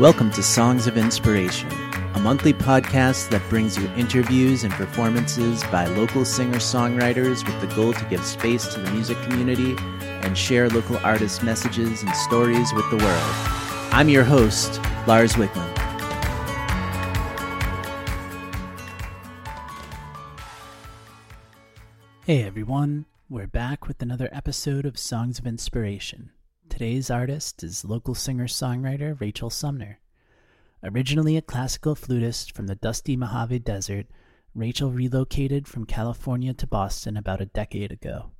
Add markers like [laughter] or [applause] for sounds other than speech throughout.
Welcome to Songs of Inspiration, a monthly podcast that brings you interviews and performances by local singer songwriters with the goal to give space to the music community and share local artists' messages and stories with the world. I'm your host, Lars Wickman. Hey everyone, we're back with another episode of Songs of Inspiration. Today's artist is local singer songwriter Rachel Sumner. Originally a classical flutist from the dusty Mojave Desert, Rachel relocated from California to Boston about a decade ago.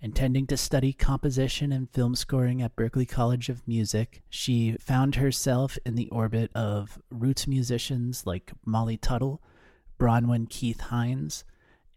Intending to study composition and film scoring at Berklee College of Music, she found herself in the orbit of roots musicians like Molly Tuttle, Bronwyn Keith-Hynes,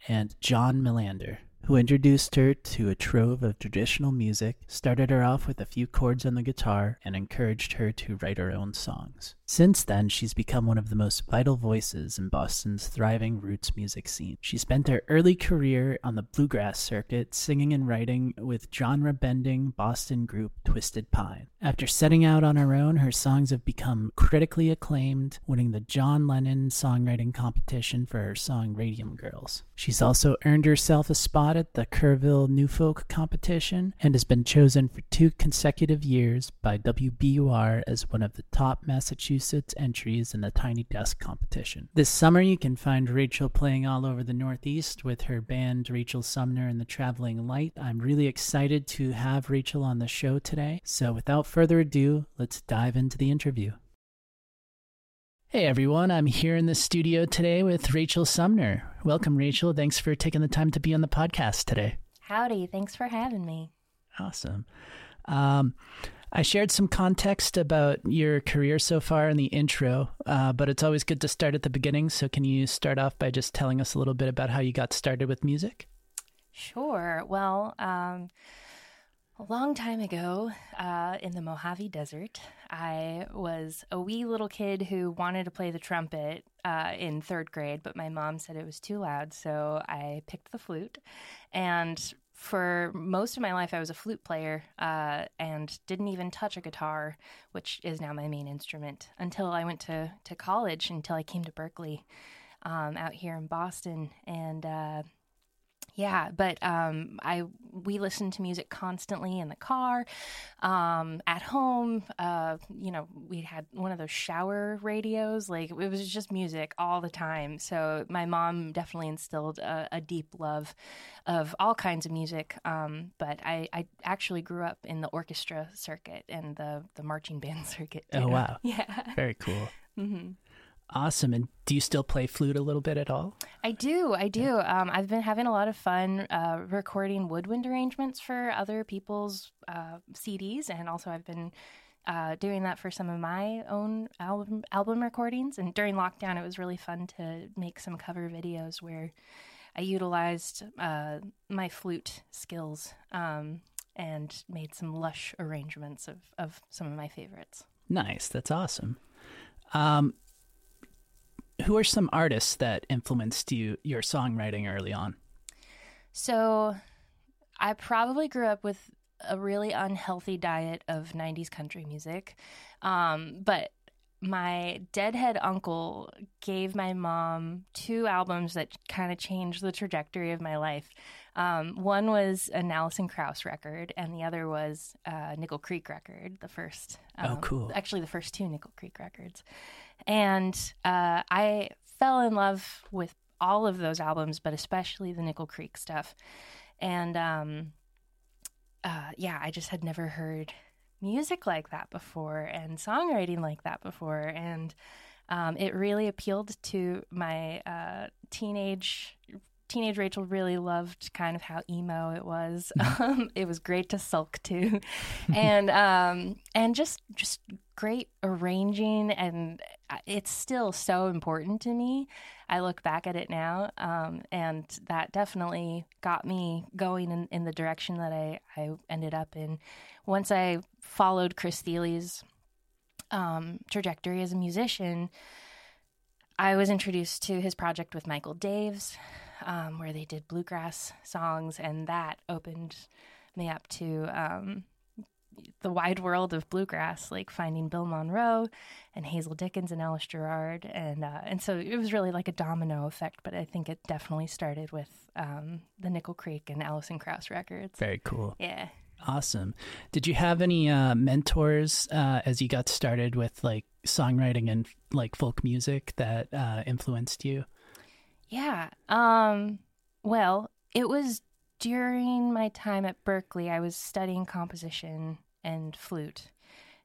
and John Mailander who introduced her to a trove of traditional music, started her off with a few chords on the guitar, and encouraged her to write her own songs. Since then, she's become one of the most vital voices in Boston's thriving roots music scene. She spent her early career on the bluegrass circuit, singing and writing with genre bending Boston group Twisted Pine. After setting out on her own, her songs have become critically acclaimed, winning the John Lennon songwriting competition for her song Radium Girls. She's also earned herself a spot at the Kerrville New Folk competition and has been chosen for two consecutive years by WBUR as one of the top Massachusetts entries in the Tiny Desk competition. This summer, you can find Rachel playing all over the Northeast with her band Rachel Sumner and the Traveling Light. I'm really excited to have Rachel on the show today. So, without further ado, let's dive into the interview. Hey everyone, I'm here in the studio today with Rachel Sumner. Welcome, Rachel. Thanks for taking the time to be on the podcast today. Howdy. Thanks for having me. Awesome. Um, I shared some context about your career so far in the intro, uh, but it's always good to start at the beginning. So, can you start off by just telling us a little bit about how you got started with music? Sure. Well, um, a long time ago, uh, in the Mojave Desert, I was a wee little kid who wanted to play the trumpet uh, in third grade, but my mom said it was too loud, so I picked the flute. And for most of my life, I was a flute player uh, and didn't even touch a guitar, which is now my main instrument, until I went to, to college, until I came to Berklee um, out here in Boston. And uh, yeah, but um, I we listened to music constantly in the car, um, at home. Uh, you know, we had one of those shower radios. Like it was just music all the time. So my mom definitely instilled a, a deep love of all kinds of music. Um, but I, I actually grew up in the orchestra circuit and the the marching band [laughs] circuit. Too. Oh wow! [laughs] Yeah, very cool. Mm-hmm. Awesome. And do you still play flute a little bit at all? I do. I do. Um, I've been having a lot of fun uh, recording woodwind arrangements for other people's uh, CDs, and also I've been uh, doing that for some of my own album album recordings. And during lockdown, it was really fun to make some cover videos where I utilized uh, my flute skills um, and made some lush arrangements of, of some of my favorites. Nice. That's awesome. Um, who are some artists that influenced you your songwriting early on? So, I probably grew up with a really unhealthy diet of 90s country music. Um, but my deadhead uncle gave my mom two albums that kind of changed the trajectory of my life. Um, one was an Alison Krauss record, and the other was a Nickel Creek record. The first, oh, um, oh, cool! Actually, the first two Nickel Creek records, and uh, I fell in love with all of those albums, but especially the Nickel Creek stuff. And um, uh, yeah, I just had never heard music like that before and songwriting like that before. And um, it really appealed to my uh, teenage teenage Rachel really loved kind of how emo it was. Mm-hmm. [laughs] Um, it was great to sulk to, and um, and just just great arranging, and uh, it's still so important to me. I look back at it now, um, and that definitely got me going in, in the direction that I, I ended up in. Once I followed Chris Thile's um, trajectory as a musician, I was introduced to his project with Michael Daves, um, where they did bluegrass songs, and that opened me up to um, the wide world of bluegrass, like finding Bill Monroe and Hazel Dickens and Alice Gerrard, and uh, and so it was really like a domino effect. But I think it definitely started with um, the Nickel Creek and Alison Krauss records. Very cool. Yeah. Awesome. Did you have any uh, mentors uh, as you got started with like songwriting and like folk music that uh, influenced you? Yeah. Um, well, it was during my time at Berklee, I was studying composition and flute.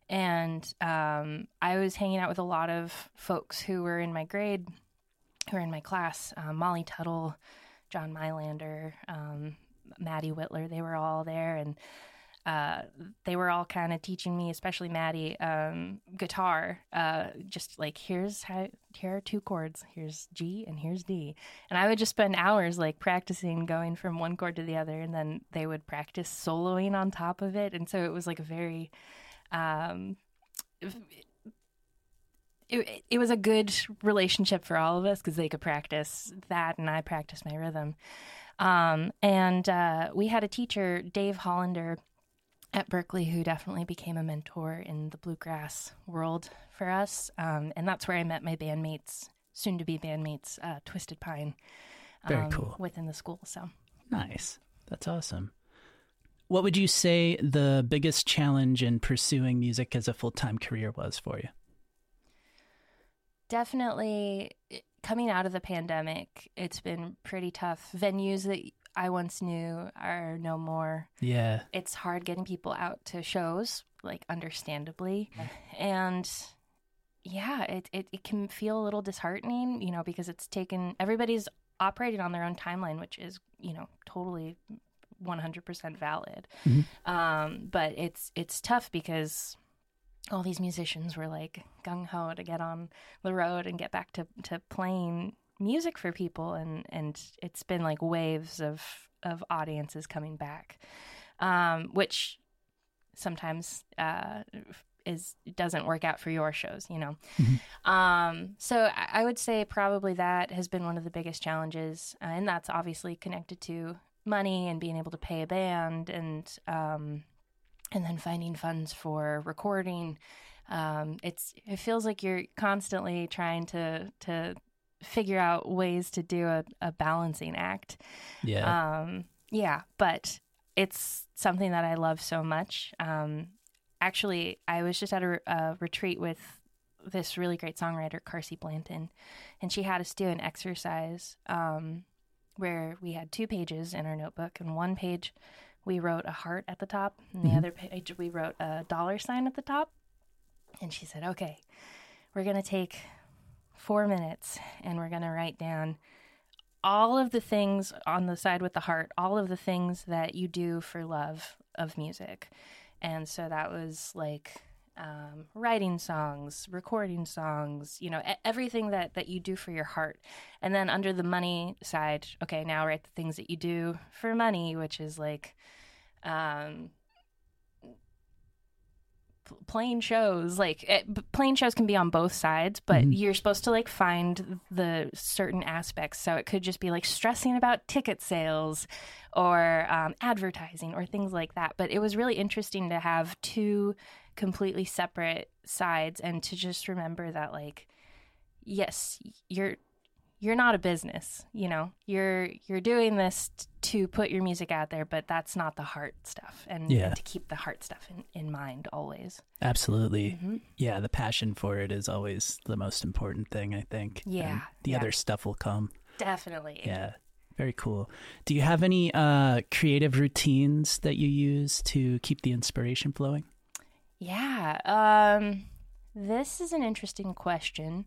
And um, I was hanging out with a lot of folks who were in my grade, who were in my class uh, Molly Tuttle, John Mailander, um, Maddie Witler. They were all there. And uh, they were all kind of teaching me, especially Maddie, um, guitar. Uh, just like here's how here are two chords. Here's G and here's D, and I would just spend hours like practicing going from one chord to the other, and then they would practice soloing on top of it, and so it was like a very. Um, it, it was a good relationship for all of us because they could practice that and I practiced my rhythm. Um, and uh, we had a teacher, Dave Hollender, at Berklee, who definitely became a mentor in the bluegrass world for us. Um, and that's where I met my bandmates, soon to be bandmates, uh, Twisted Pine. Very um, cool. Within the school. So nice. That's awesome. What would you say the biggest challenge in pursuing music as a full time career was for you? Definitely coming out of the pandemic, it's been pretty tough. Venues that I once knew are no more. Yeah. It's hard getting people out to shows, like understandably. And yeah, it, it, it can feel a little disheartening, you know, because it's taken everybody's operating on their own timeline, which is, you know, totally 100% valid. Mm-hmm. Um, but it's it's tough because all these musicians were like gung ho to get on the road and get back to, to playing music for people and and it's been like waves of of audiences coming back um, which sometimes uh, is doesn't work out for your shows you know mm-hmm. um, so I, would say probably that has been one of the biggest challenges uh, and that's obviously connected to money and being able to pay a band and um, and then finding funds for recording um, it's it feels like you're constantly trying to to figure out ways to do a, a balancing act. Yeah. Um, yeah, but it's something that I love so much. Um, actually, I was just at a, a, retreat with this really great songwriter, Carsie Blanton, and she had us do an exercise um, where we had two pages in our notebook, and one page we wrote a heart at the top, and the mm-hmm. other page we wrote a dollar sign at the top. And she said, "Okay, we're gonna take four minutes and we're going to write down all of the things on the side with the heart, all of the things that you do for love of music. And so that was like um, writing songs, recording songs, you know, everything that, that you do for your heart. And then under the money side, okay, now write the things that you do for money, which is like, um, playing shows like it, eh, playing shows can be on both sides but mm-hmm. you're supposed to like find the certain aspects. So it could just be like stressing about ticket sales or um, advertising or things like that. But it was really interesting to have two completely separate sides and to just remember that like yes you're you're not a business you know? You're you're doing this t- to put your music out there but that's not the heart stuff and, yeah. and to keep the heart stuff in, in mind always absolutely mm-hmm. yeah the passion for it is always the most important thing i think yeah and the yeah. other stuff will come definitely yeah very cool do you have any uh, creative routines that you use to keep the inspiration flowing yeah um, this is an interesting question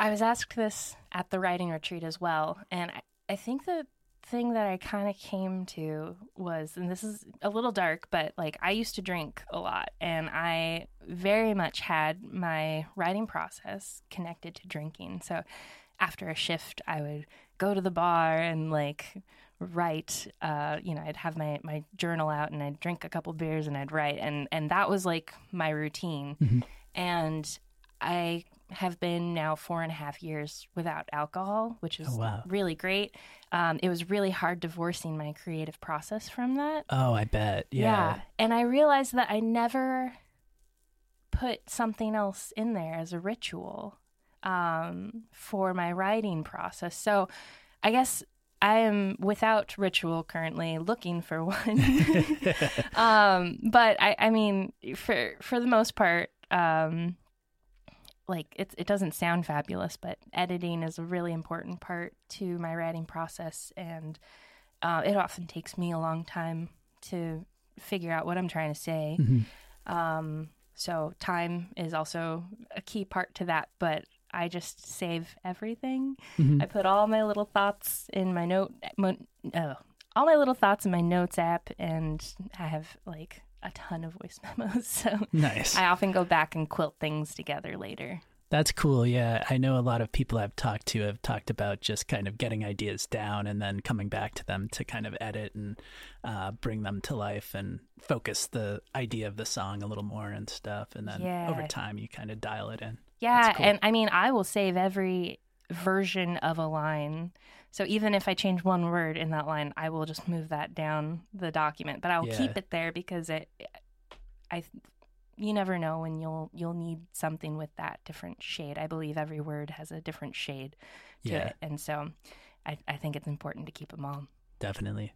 I was asked this at the writing retreat as well. And I, I think the thing that I kind of came to was, and this is a little dark, but like I used to drink a lot and I very much had my writing process connected to drinking. So after a shift, I would go to the bar and like write uh, you know i'd have my, my journal out and i'd drink a couple beers and i'd write and and that was like my routine mm-hmm. and i have been now four and a half years without alcohol, which is Oh, wow. really great. Um, it was really hard divorcing my creative process from that. Oh, I bet. Yeah. And I realized that I never put something else in there as a ritual um, for my writing process. So I guess I am without ritual currently looking for one. [laughs] [laughs] um, but I, I mean, for for the most part, um, like it, it doesn't sound fabulous, but editing is a really important part to my writing process, and uh, it often takes me a long time to figure out what I'm trying to say. Mhm. Um, so time is also a key part to that, but I just save everything. Mhm. I put all my little thoughts in my note, mo- uh, all my little thoughts in my notes app, and I have like a ton of voice [laughs] memos. So Nice. I often go back and quilt things together later. That's cool. Yeah. I know a lot of people I've talked to have talked about just kind of getting ideas down and then coming back to them to kind of edit and uh, bring them to life and focus the idea of the song a little more and stuff. And then Yeah. over time, you kind of dial it in. Yeah, cool. and I mean, I will save every version of a line. So even if I change one word in that line, I will just move that down the document, but I will Yeah. keep it there because it I you never know when you'll you'll need something with that different shade. I believe every word has a different shade to Yeah, it. And so I, I think it's important to keep them all. definitely.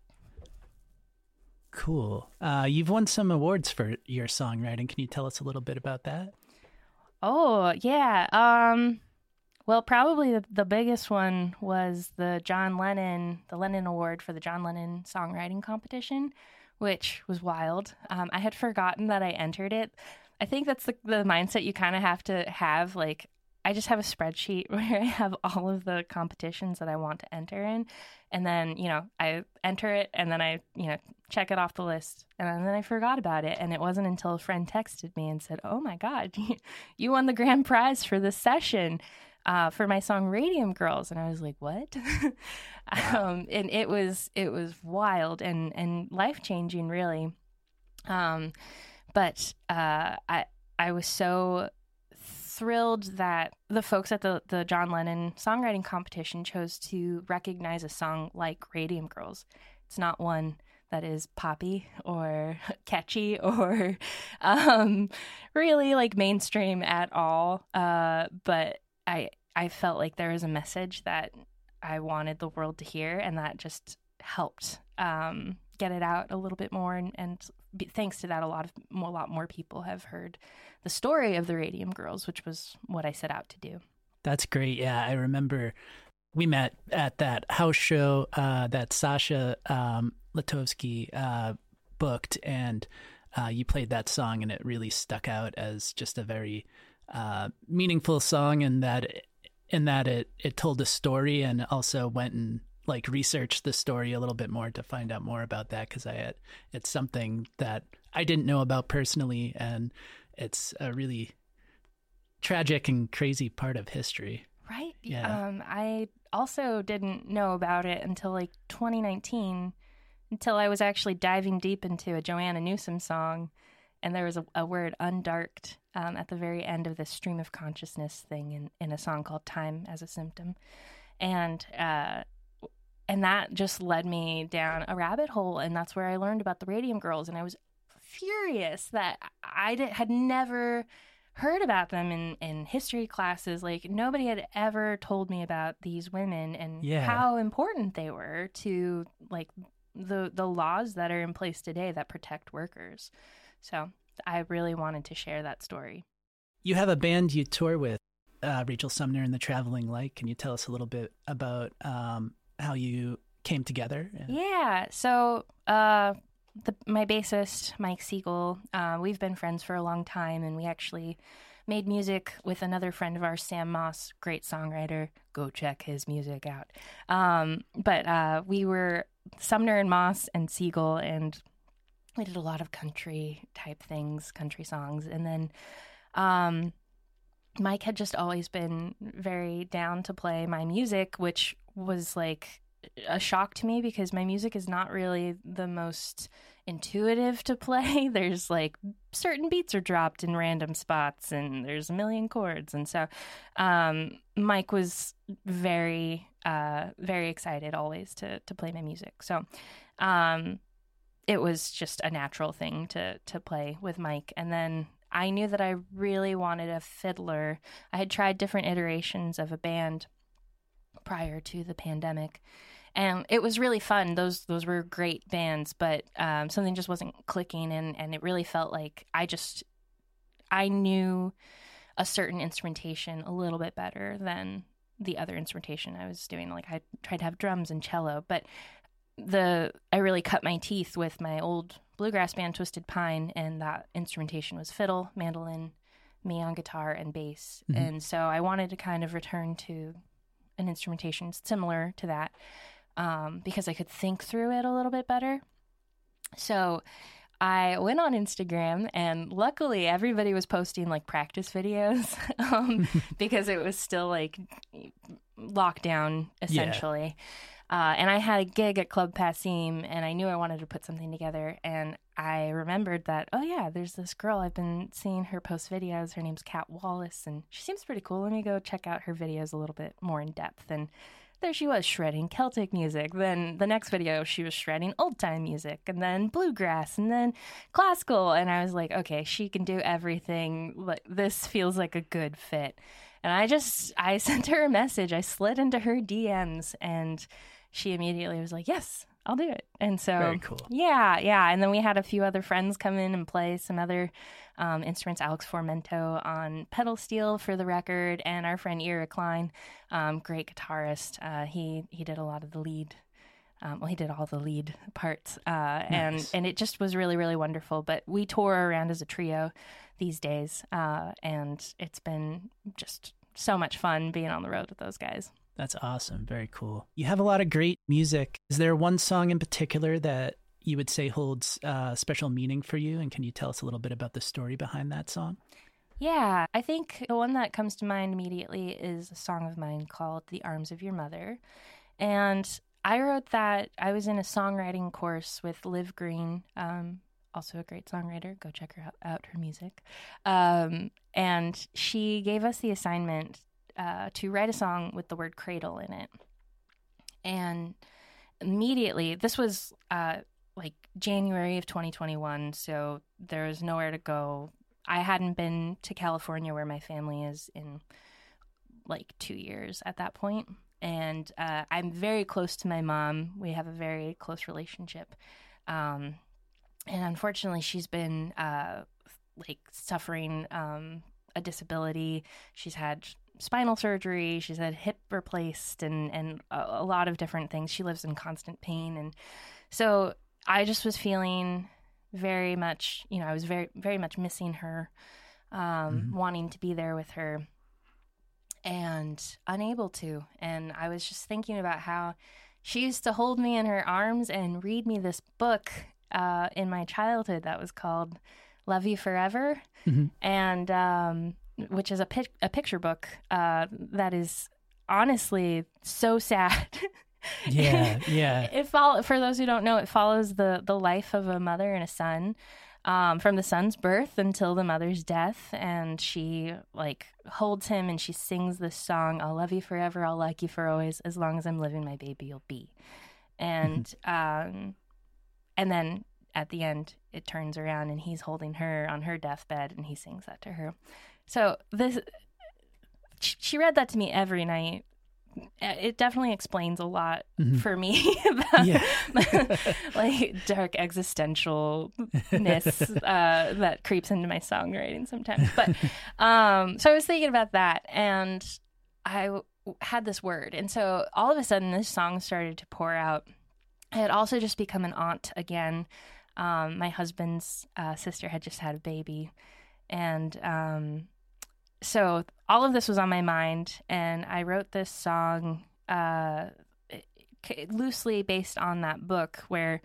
Cool. Uh, you've won some awards for your songwriting. Can you tell us a little bit about that? Oh, yeah. Um well, probably the, the biggest one was the John Lennon, the Lennon Award for the John Lennon Songwriting Competition, which was wild. Um, I had forgotten that I entered it. I think that's the, the mindset you kind of have to have. Like, I just have a spreadsheet [laughs] where I have all of the competitions that I want to enter in. And then, you know, I enter it and then I, you know, check it off the list. And then I forgot about it. And it wasn't until a friend texted me and said, Oh my God, [laughs] you won the grand prize for this session uh, for my song Radium Girls. And I was like, What? [laughs] um, and it was it was wild and, and life changing really. Um, but uh, I I was so thrilled that the folks at the, the John Lennon songwriting competition chose to recognize a song like Radium Girls. It's not one that is poppy or [laughs] catchy or [laughs] um, really like mainstream at all. Uh, but I I felt like there was a message that I wanted the world to hear, and that just helped um, get it out a little bit more. And, and thanks to that, a lot of a lot more people have heard the story of the Radium Girls, which was what I set out to do. That's great. Yeah, I remember we met at that house show uh, that Sasha um, Letovsky uh, booked, and uh, you played that song, and it really stuck out as just a very uh, meaningful song, in that in that it it told a story, and also went and like research the story a little bit more to find out more about that because I had, it's something that I didn't know about personally, and it's a really tragic and crazy part of history. Right. Yeah. Um, I also didn't know about it until like 2019, until I was actually diving deep into a Joanna Newsom song, and there was a, a word undarked um, at the very end of this stream of consciousness thing in, in a song called "Time as a Symptom," and uh, and that just led me down a rabbit hole, and that's where I learned about the Radium Girls, and I was furious that I did, had never heard about them in, in history classes. Like nobody had ever told me about these women and Yeah. how important they were to like the the laws that are in place today that protect workers. So I really wanted to share that story. You have a band you tour with, uh, Rachel Sumner and the Traveling Light. Can you tell us a little bit about um, how you came together? Yeah. So, uh, the, my bassist, Mike Siegel, uh, we've been friends for a long time, and we actually made music with another friend of ours, Sam Moss, great songwriter. Go check his music out. Um, but uh, we were Sumner and Moss and Siegel, and we did a lot of country type things, country songs. And then um, Mike had just always been very down to play my music, which was like a shock to me because my music is not really the most intuitive to play. [laughs] There's like certain beats are dropped in random spots and there's a million chords. And so um, Mike was very, uh, very excited always to, to play my music. So um, it was just a natural thing to, to play with Mike. And then I knew that I really wanted a fiddler. I had tried different iterations of a band prior to the pandemic and it was really fun. Those those were great bands, but um, something just wasn't clicking, and and it really felt like I just I knew a certain instrumentation a little bit better than the other instrumentation I was doing. Like I tried to have drums and cello, but the I really cut my teeth with my old bluegrass band Twisted Pine, and that instrumentation was fiddle, mandolin, me on guitar, and bass. Mm-hmm. And so I wanted to kind of return to an instrumentation similar to that um, because I could think through it a little bit better. So I went on Instagram, and luckily everybody was posting like practice videos [laughs] um, [laughs] because it was still like lockdown essentially. Yeah. Uh, and I had a gig at Club Passim, and I knew I wanted to put something together. And I remembered that, oh, yeah, there's this girl. I've been seeing her post videos. Her name's Kat Wallace, and she seems pretty cool. Let me go check out her videos a little bit more in depth. And there she was shredding Celtic music. Then the next video, she was shredding old time music, and then bluegrass, and then classical. And I was like, okay, she can do everything. Like this feels like a good fit. And I just I [laughs] sent her a message. I slid into her DMs, and she immediately was like, yes, I'll do it. And so, very cool. Yeah, yeah. And then we had a few other friends come in and play some other um, instruments. Alex Formento on pedal steel for the record, and our friend Ira Klein, um, great guitarist. Uh, he he did a lot of the lead. Um, well, he did all the lead parts, uh, nice. and and it just was really really wonderful. But we tour around as a trio these days, uh, and it's been just so much fun being on the road with those guys. That's awesome. Very cool. You have a lot of great music. Is there one song in particular that you would say holds uh, special meaning for you? And can you tell us a little bit about the story behind that song? Yeah, I think the one that comes to mind immediately is a song of mine called The Arms of Your Mother. And I wrote that, I was in a songwriting course with Liv Greene, um, also a great songwriter. Go check her out, out her music. Um, and she gave us the assignment uh, to write a song with the word cradle in it. And immediately, this was uh, like January of 2021, so there was nowhere to go. I hadn't been to California where my family is in like two years at that point. And uh, I'm very close to my mom. We have a very close relationship. Um, and unfortunately, she's been uh, like suffering um, a disability. She's had spinal surgery. She's had hip replaced and and a, a lot of different things. She lives in constant pain, and so I just was feeling very much. You know, I was very very much missing her, um, mm-hmm. wanting to be there with her, and unable to. And I was just thinking about how she used to hold me in her arms and read me this book uh, in my childhood that was called "Love You Forever," mm-hmm. and um, which is a, pic- a picture book uh, that is honestly so sad. [laughs] yeah, yeah. It follow for those who don't know, it follows the the life of a mother and a son. Um, from the son's birth until the mother's death, and she like holds him and she sings this song, "I'll love you forever, I'll like you for always, as long as I'm living, my baby you'll be," and mm-hmm. um, and then at the end it turns around and he's holding her on her deathbed and he sings that to her. So this, she read that to me every night. It definitely explains a lot mm-hmm. for me [laughs] like dark existentialness [laughs] uh, that creeps into my songwriting sometimes. But um, so I was thinking about that, and I w- had this word, and so all of a sudden this song started to pour out. I had also just become an aunt again. Um, my husband's uh, sister had just had a baby, and um, so all of this was on my mind, and I wrote this song uh, loosely based on that book, where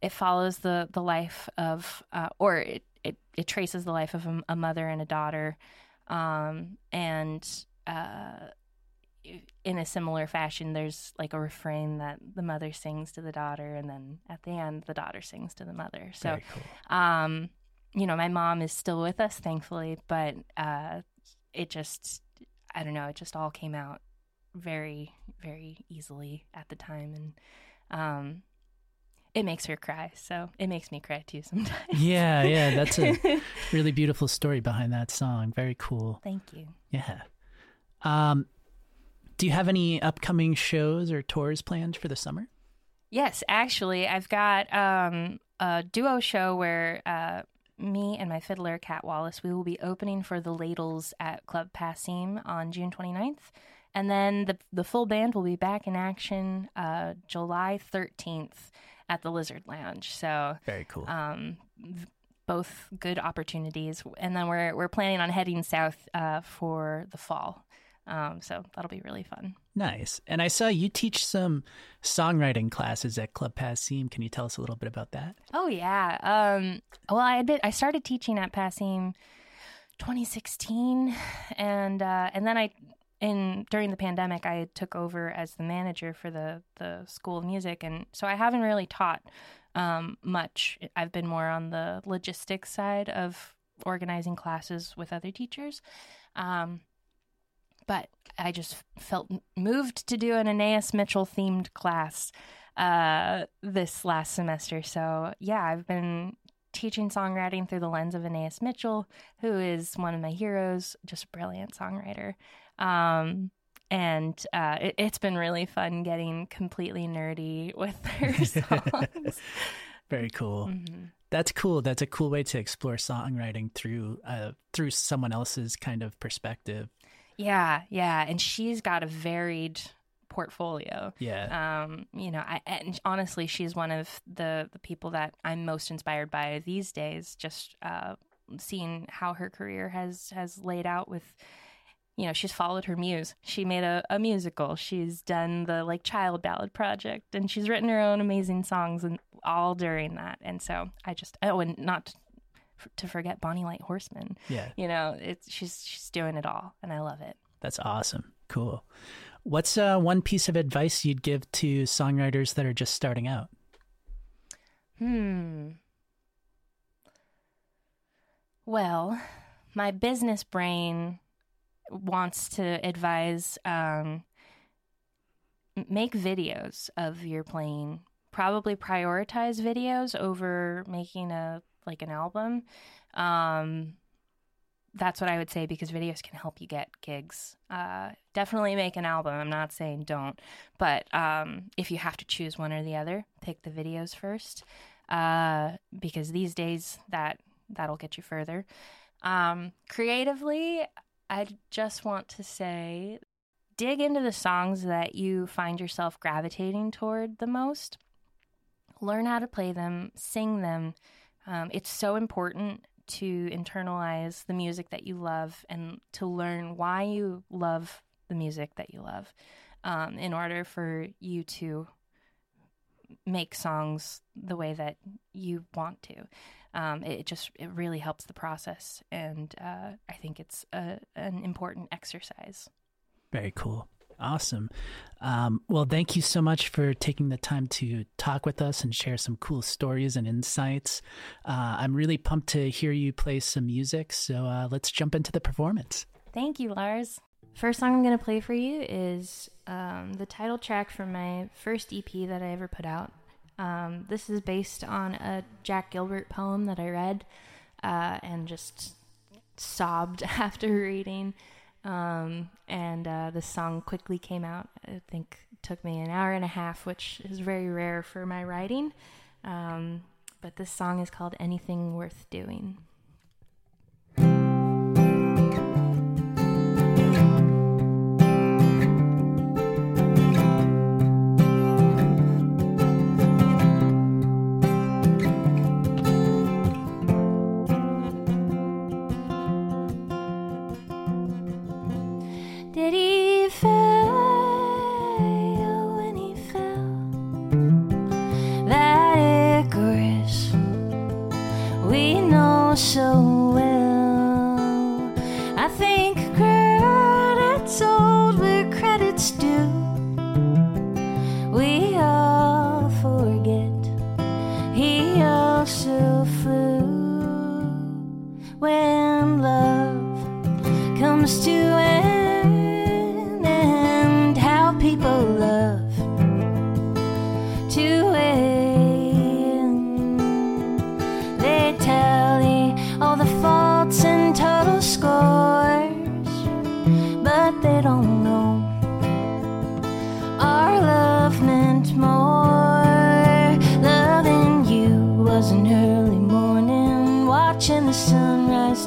it follows the the life of, uh, or it, it, it traces the life of a, a mother and a daughter, um, and uh, in a similar fashion, there's like a refrain that the mother sings to the daughter, and then at the end, the daughter sings to the mother. So, cool. um, you know, my mom is still with us, thankfully, but uh, it just, I don't know, it just all came out very, very easily at the time, and um, it makes her cry. So it makes me cry too [laughs] sometimes. Yeah, yeah, that's a [laughs] really beautiful story behind that song. Very cool. Thank you. Yeah. Um, do you have any upcoming shows or tours planned for the summer? Yes, actually, I've got um, a duo show where uh, me and my fiddler, Kat Wallace, we will be opening for the Ladles at Club Passim on June 29th. And then the, the full band will be back in action uh, July 13th at the Lizard Lounge. So, Very cool. um, both good opportunities. And then we're, we're planning on heading south uh, for the fall. Um, so that'll be really fun. nice. And I saw you teach some songwriting classes at Club Passim. Can you tell us a little bit about that? Oh yeah. Um, well, I did. I started teaching at Passim 2016, and uh, and then I, in during the pandemic, I took over as the manager for the the school of music, and so I haven't really taught um, much. I've been more on the logistics side of organizing classes with other teachers. Um, but I just felt moved to do an Anaïs Mitchell themed class uh, this last semester. So yeah, I've been teaching songwriting through the lens of Anaïs Mitchell, who is one of my heroes, just a brilliant songwriter. Um, and uh, it, it's been really fun getting completely nerdy with [laughs] her [laughs] songs. Very cool. Mhm. That's cool. That's a cool way to explore songwriting through uh, through someone else's kind of perspective. Yeah, yeah, and she's got a varied portfolio. Yeah. um you know i and honestly she's one of the the people that i'm most inspired by these days just uh seeing how her career has has laid out with you know she's followed her muse she made a, a musical she's done the like child ballad project and she's written her own amazing songs and all during that and so i just oh and not to, to forget Bonny Light Horseman yeah. you know it's she's she's doing it all and i love it That's awesome. Cool. What's uh, one piece of advice you'd give to songwriters that are just starting out? Hmm. Well, my business brain wants to advise um, make videos of your playing. Probably prioritize videos over making a like an album. Um, that's what I would say because videos can help you get gigs. Uh, definitely make an album. I'm not saying don't, but um, if you have to choose one or the other, pick the videos first uh, because these days that that'll get you further. Um, creatively, I just want to say, dig into the songs that you find yourself gravitating toward the most. Learn how to play them, sing them. Um, it's so important to internalize the music that you love and to learn why you love the music that you love um, in order for you to make songs the way that you want to. Um, it just it really helps the process, and uh, I think it's a, an important exercise. Very cool. Awesome. Um, well, thank you so much for taking the time to talk with us and share some cool stories and insights. Uh, I'm really pumped to hear you play some music. So uh, let's jump into the performance. Thank you, Lars. First song I'm going to play for you is um, the title track from my first EP that I ever put out. Um, this is based on a Jack Gilbert poem that I read uh, and just sobbed [laughs] after reading. Um, and uh, the song quickly came out. I think took me an hour and a half, which is very rare for my writing. Um, but this song is called Anything Worth Doing.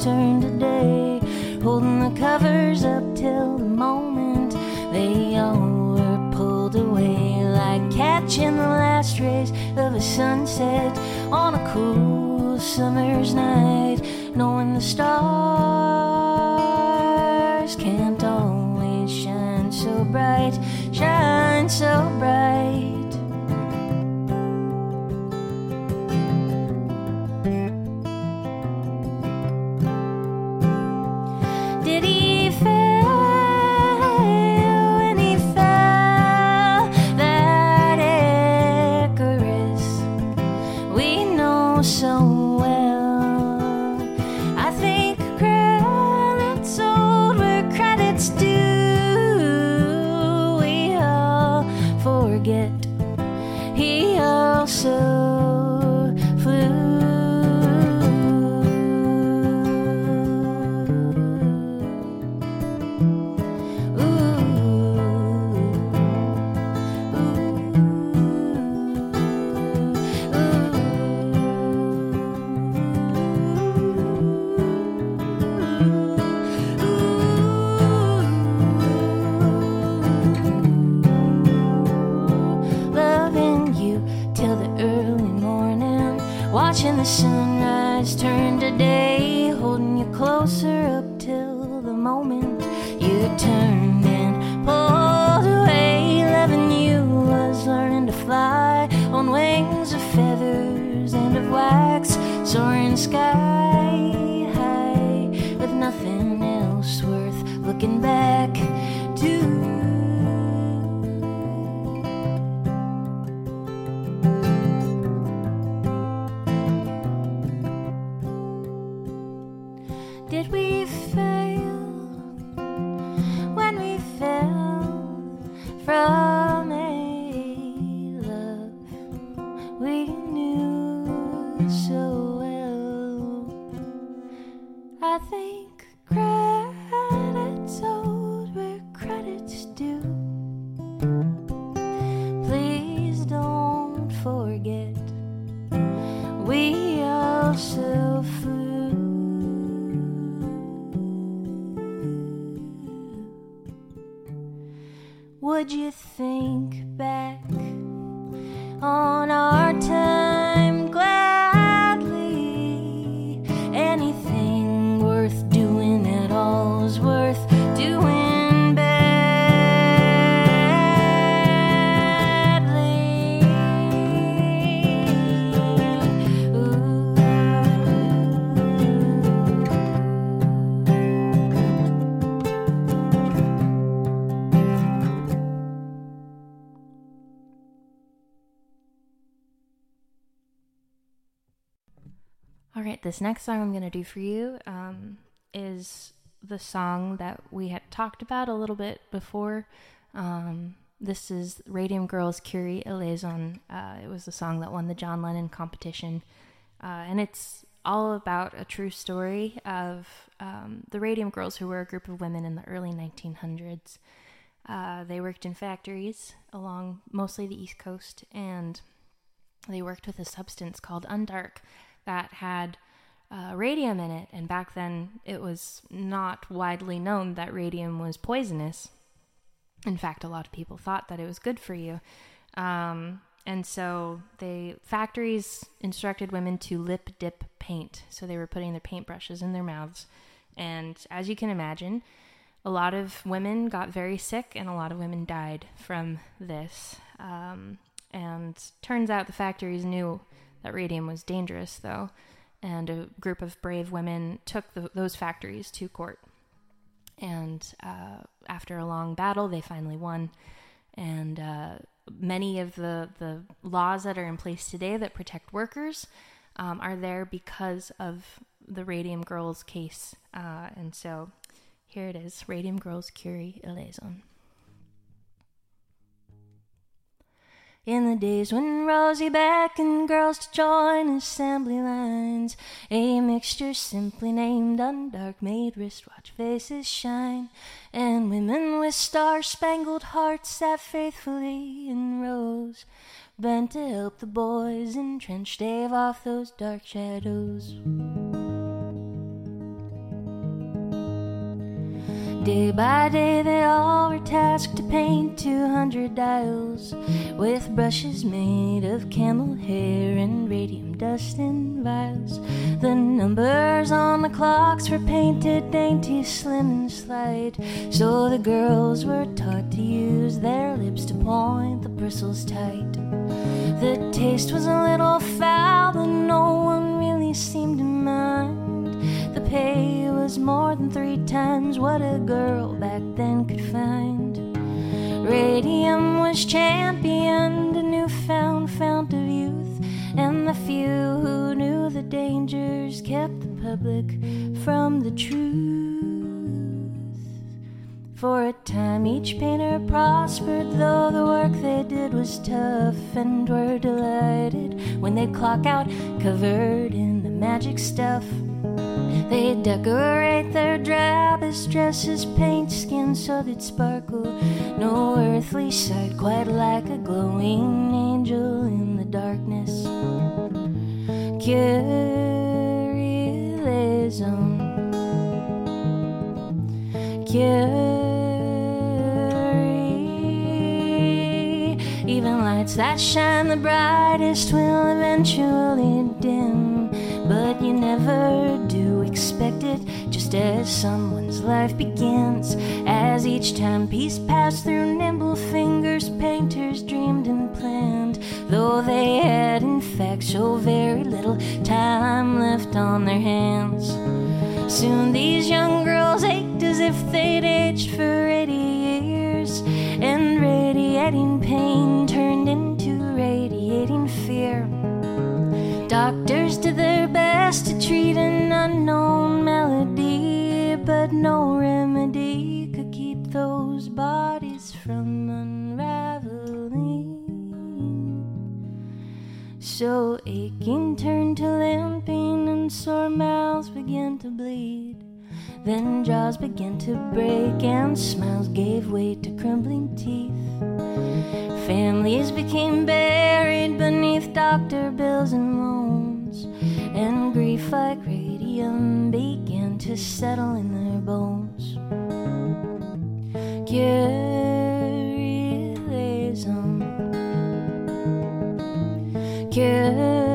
Sunrise turn to day, holding the covers up till the moment they all were pulled away, like catching the last rays of a sunset on a cool summer's night, knowing the stars think next song I'm going to do for you um, is the song that we had talked about a little bit before. Um, this is Radium Girls Curie Eleison. Uh, it was the song that won the John Lennon competition. Uh, and it's all about a true story of um, the Radium Girls, who were a group of women in the early 1900s. Uh, they worked in factories along mostly the East Coast, and they worked with a substance called Undark that had uh, radium in it. And back then, it was not widely known that radium was poisonous. In fact, a lot of people thought that it was good for you. Um, and so they factories instructed women to lip dip paint. So they were putting their paintbrushes in their mouths. And as you can imagine, a lot of women got very sick and a lot of women died from this. Um, and turns out the factories knew that radium was dangerous, though, and a group of brave women took the, those factories to court. And uh, after a long battle, they finally won. And uh, many of the, the laws that are in place today that protect workers um, are there because of the Radium Girls case. Uh, and so Here it is Radium Girls Curie Eleison. In the days when Rosie beckoned girls to join assembly lines, a mixture simply named undark made wristwatch faces shine, and women with star spangled hearts sat faithfully in rows, bent to help the boys entrenched stave off those dark shadows. Day by day, they all were tasked to paint 200 dials with brushes made of camel hair and radium dust in vials. The numbers on the clocks were painted dainty, slim, and slight, so the girls were taught to use their lips to point the bristles tight. The taste was a little foul, but no one really seemed to mind. Pay was more than three times what a girl back then could find. Radium was championed, a newfound fount of youth, and the few who knew the dangers kept the public from the truth. For a time each painter prospered, though the work they did was tough, and were delighted when they'd clock out covered in the magic stuff. They decorate their drabbest dresses, paint skin so they'd sparkle. No earthly sight, quite like a glowing angel in the darkness. Curiolism. Curie. Even lights that shine the brightest will eventually dim. But you never do expect it, just as someone's life begins. As each timepiece passed through nimble fingers, painters dreamed and planned. Though they had, in fact, so very little time left on their hands. Soon these young girls ached as if they'd aged for 80 years, and radiating pain turned into but no remedy could keep those bodies from unraveling. So aching turned to limping, and sore mouths began to bleed. Then jaws began to break, and smiles gave way to crumbling teeth. Families became buried beneath doctor bills and loans, and grief like radium began to settle in their bones. Curiolism. Curie.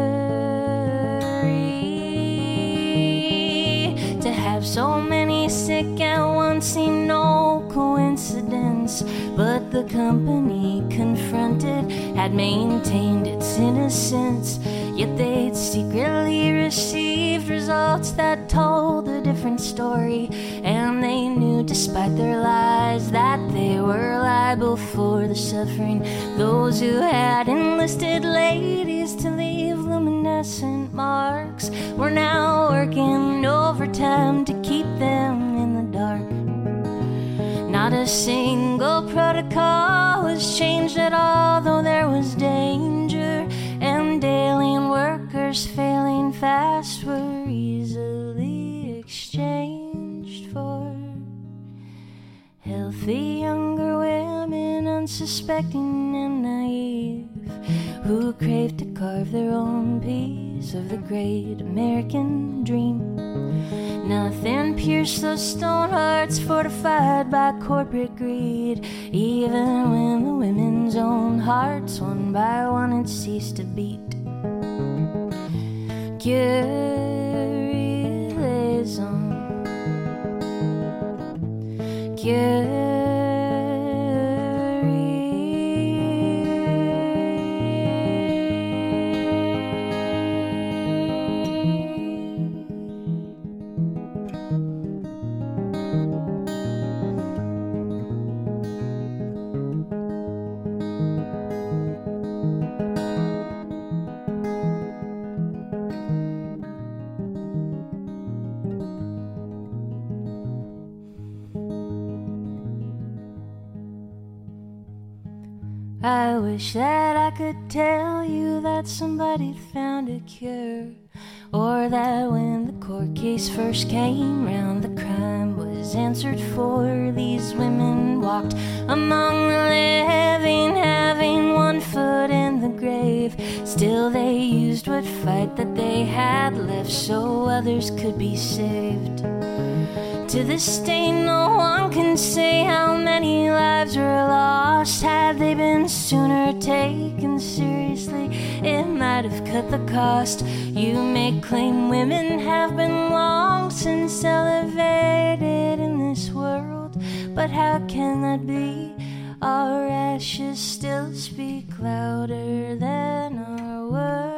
To have so many sick at once seemed no coincidence, but the company confronted had maintained its innocence. Yet they'd secretly received results that told a different story, and they knew, despite their lies, that they were liable for the suffering. Those who had enlisted ladies to leave luminescent marks were now working overtime to keep them in the dark. Not a single protocol was changed at all, though there was danger, failing fast were easily exchanged for healthy younger women, unsuspecting and naive, who craved to carve their own piece of the great American dream. Nothing pierced those stone hearts fortified by corporate greed, even when the women's own hearts, one by one, had ceased to beat. Curiolism. Curie. Or that when the court case first came round, the crime was answered for. These women walked among the living, having one foot in the grave. Still, they used what fight that they had left so others could be saved. To this day, no one can say how many lives were lost. Had they been sooner taken cut the cost. You may claim women have been long since elevated in this world, but how can that be? Our ashes still speak louder than our words.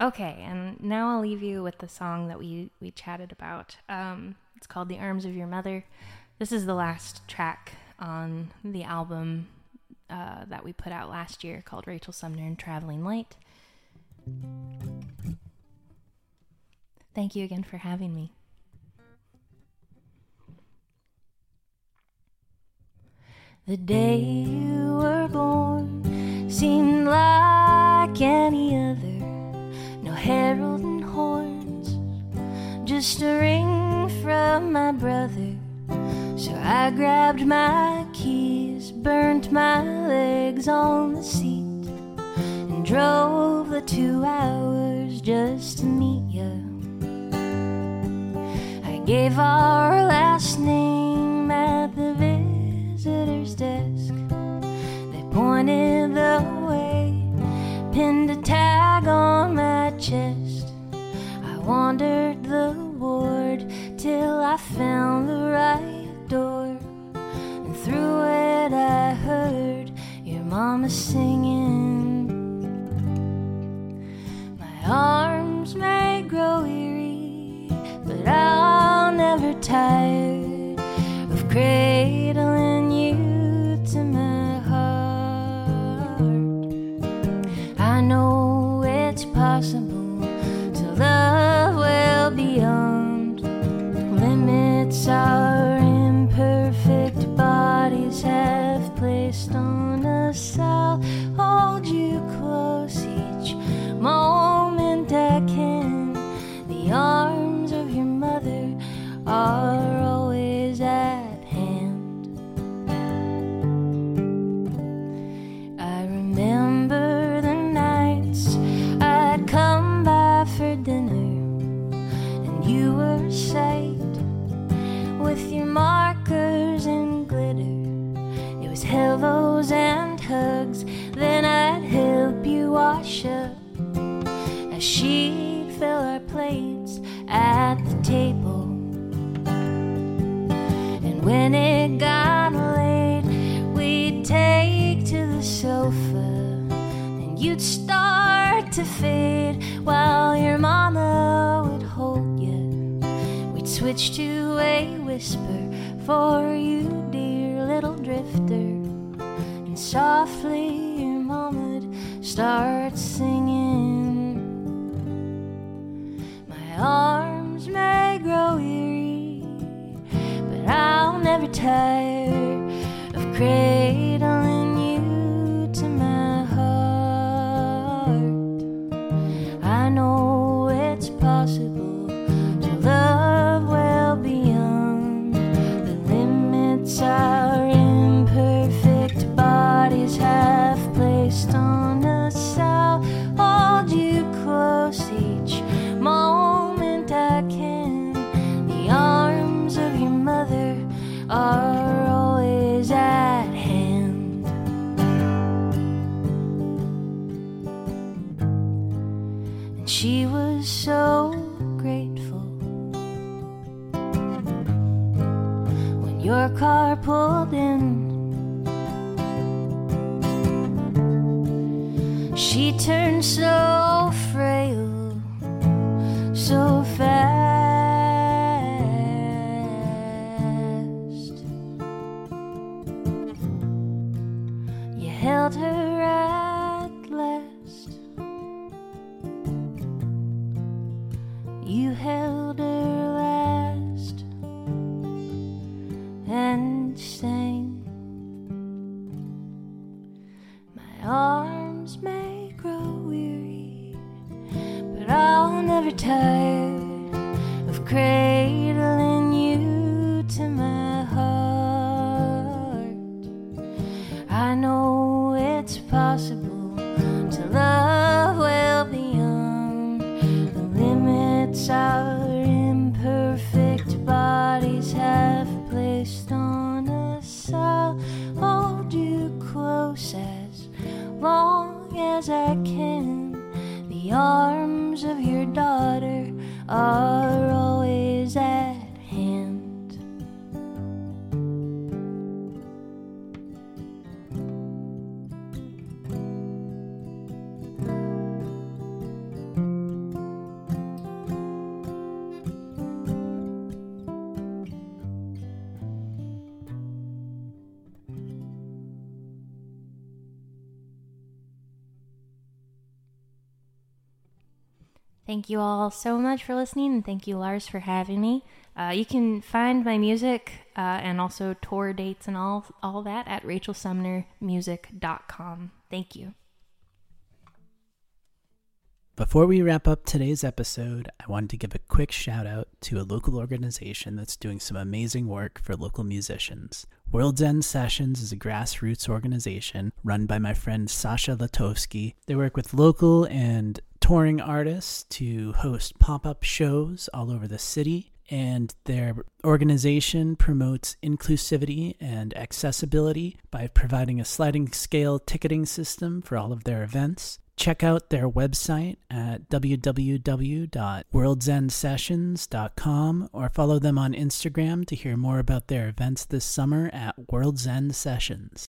Okay, and now I'll leave you with the song that we we chatted about. Um, it's called "The Arms of Your Mother." This is the last track on the album uh, that we put out last year, called "Rachel Sumner and Traveling Light." Thank you again for having me. The day you were born seemed like any other. No herald and horns, just a ring from my brother. So I grabbed my keys, burnt my legs on the seat, and drove the two hours just to meet you. I gave our last name at the visitor's desk. They pointed the way, pinned a tag on my chest. I wandered the ward till I found the right door. And through it, I heard your mama singing. Fade while your mama would hold you. We'd switch to a whisper for you, dear little drifter, and softly your mama'd start singing. My arms may grow weary, but I'll never tire of cradling car pulled in. Thank you all so much for listening, and thank you, Lars, for having me. Uh, you can find my music uh, and also tour dates and all all that at rachelsumnermusic.com. Thank you. Before we wrap up today's episode, I wanted to give a quick shout out to a local organization that's doing some amazing work for local musicians. World's End Sessions is a grassroots organization run by my friend Sasha Letovsky. They work with local and touring artists to host pop up shows all over the city. And their organization promotes inclusivity and accessibility by providing a sliding scale ticketing system for all of their events. Check out their website at www.worldsendsessions.com or follow them on Instagram to hear more about their events this summer at World's End Sessions.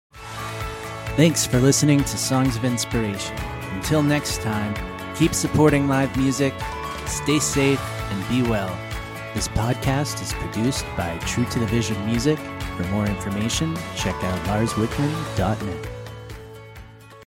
Thanks for listening to Songs of Inspiration. Until next time, keep supporting live music, stay safe, and be well. This podcast is produced by True to the Vision Music. For more information, check out larswickman.net.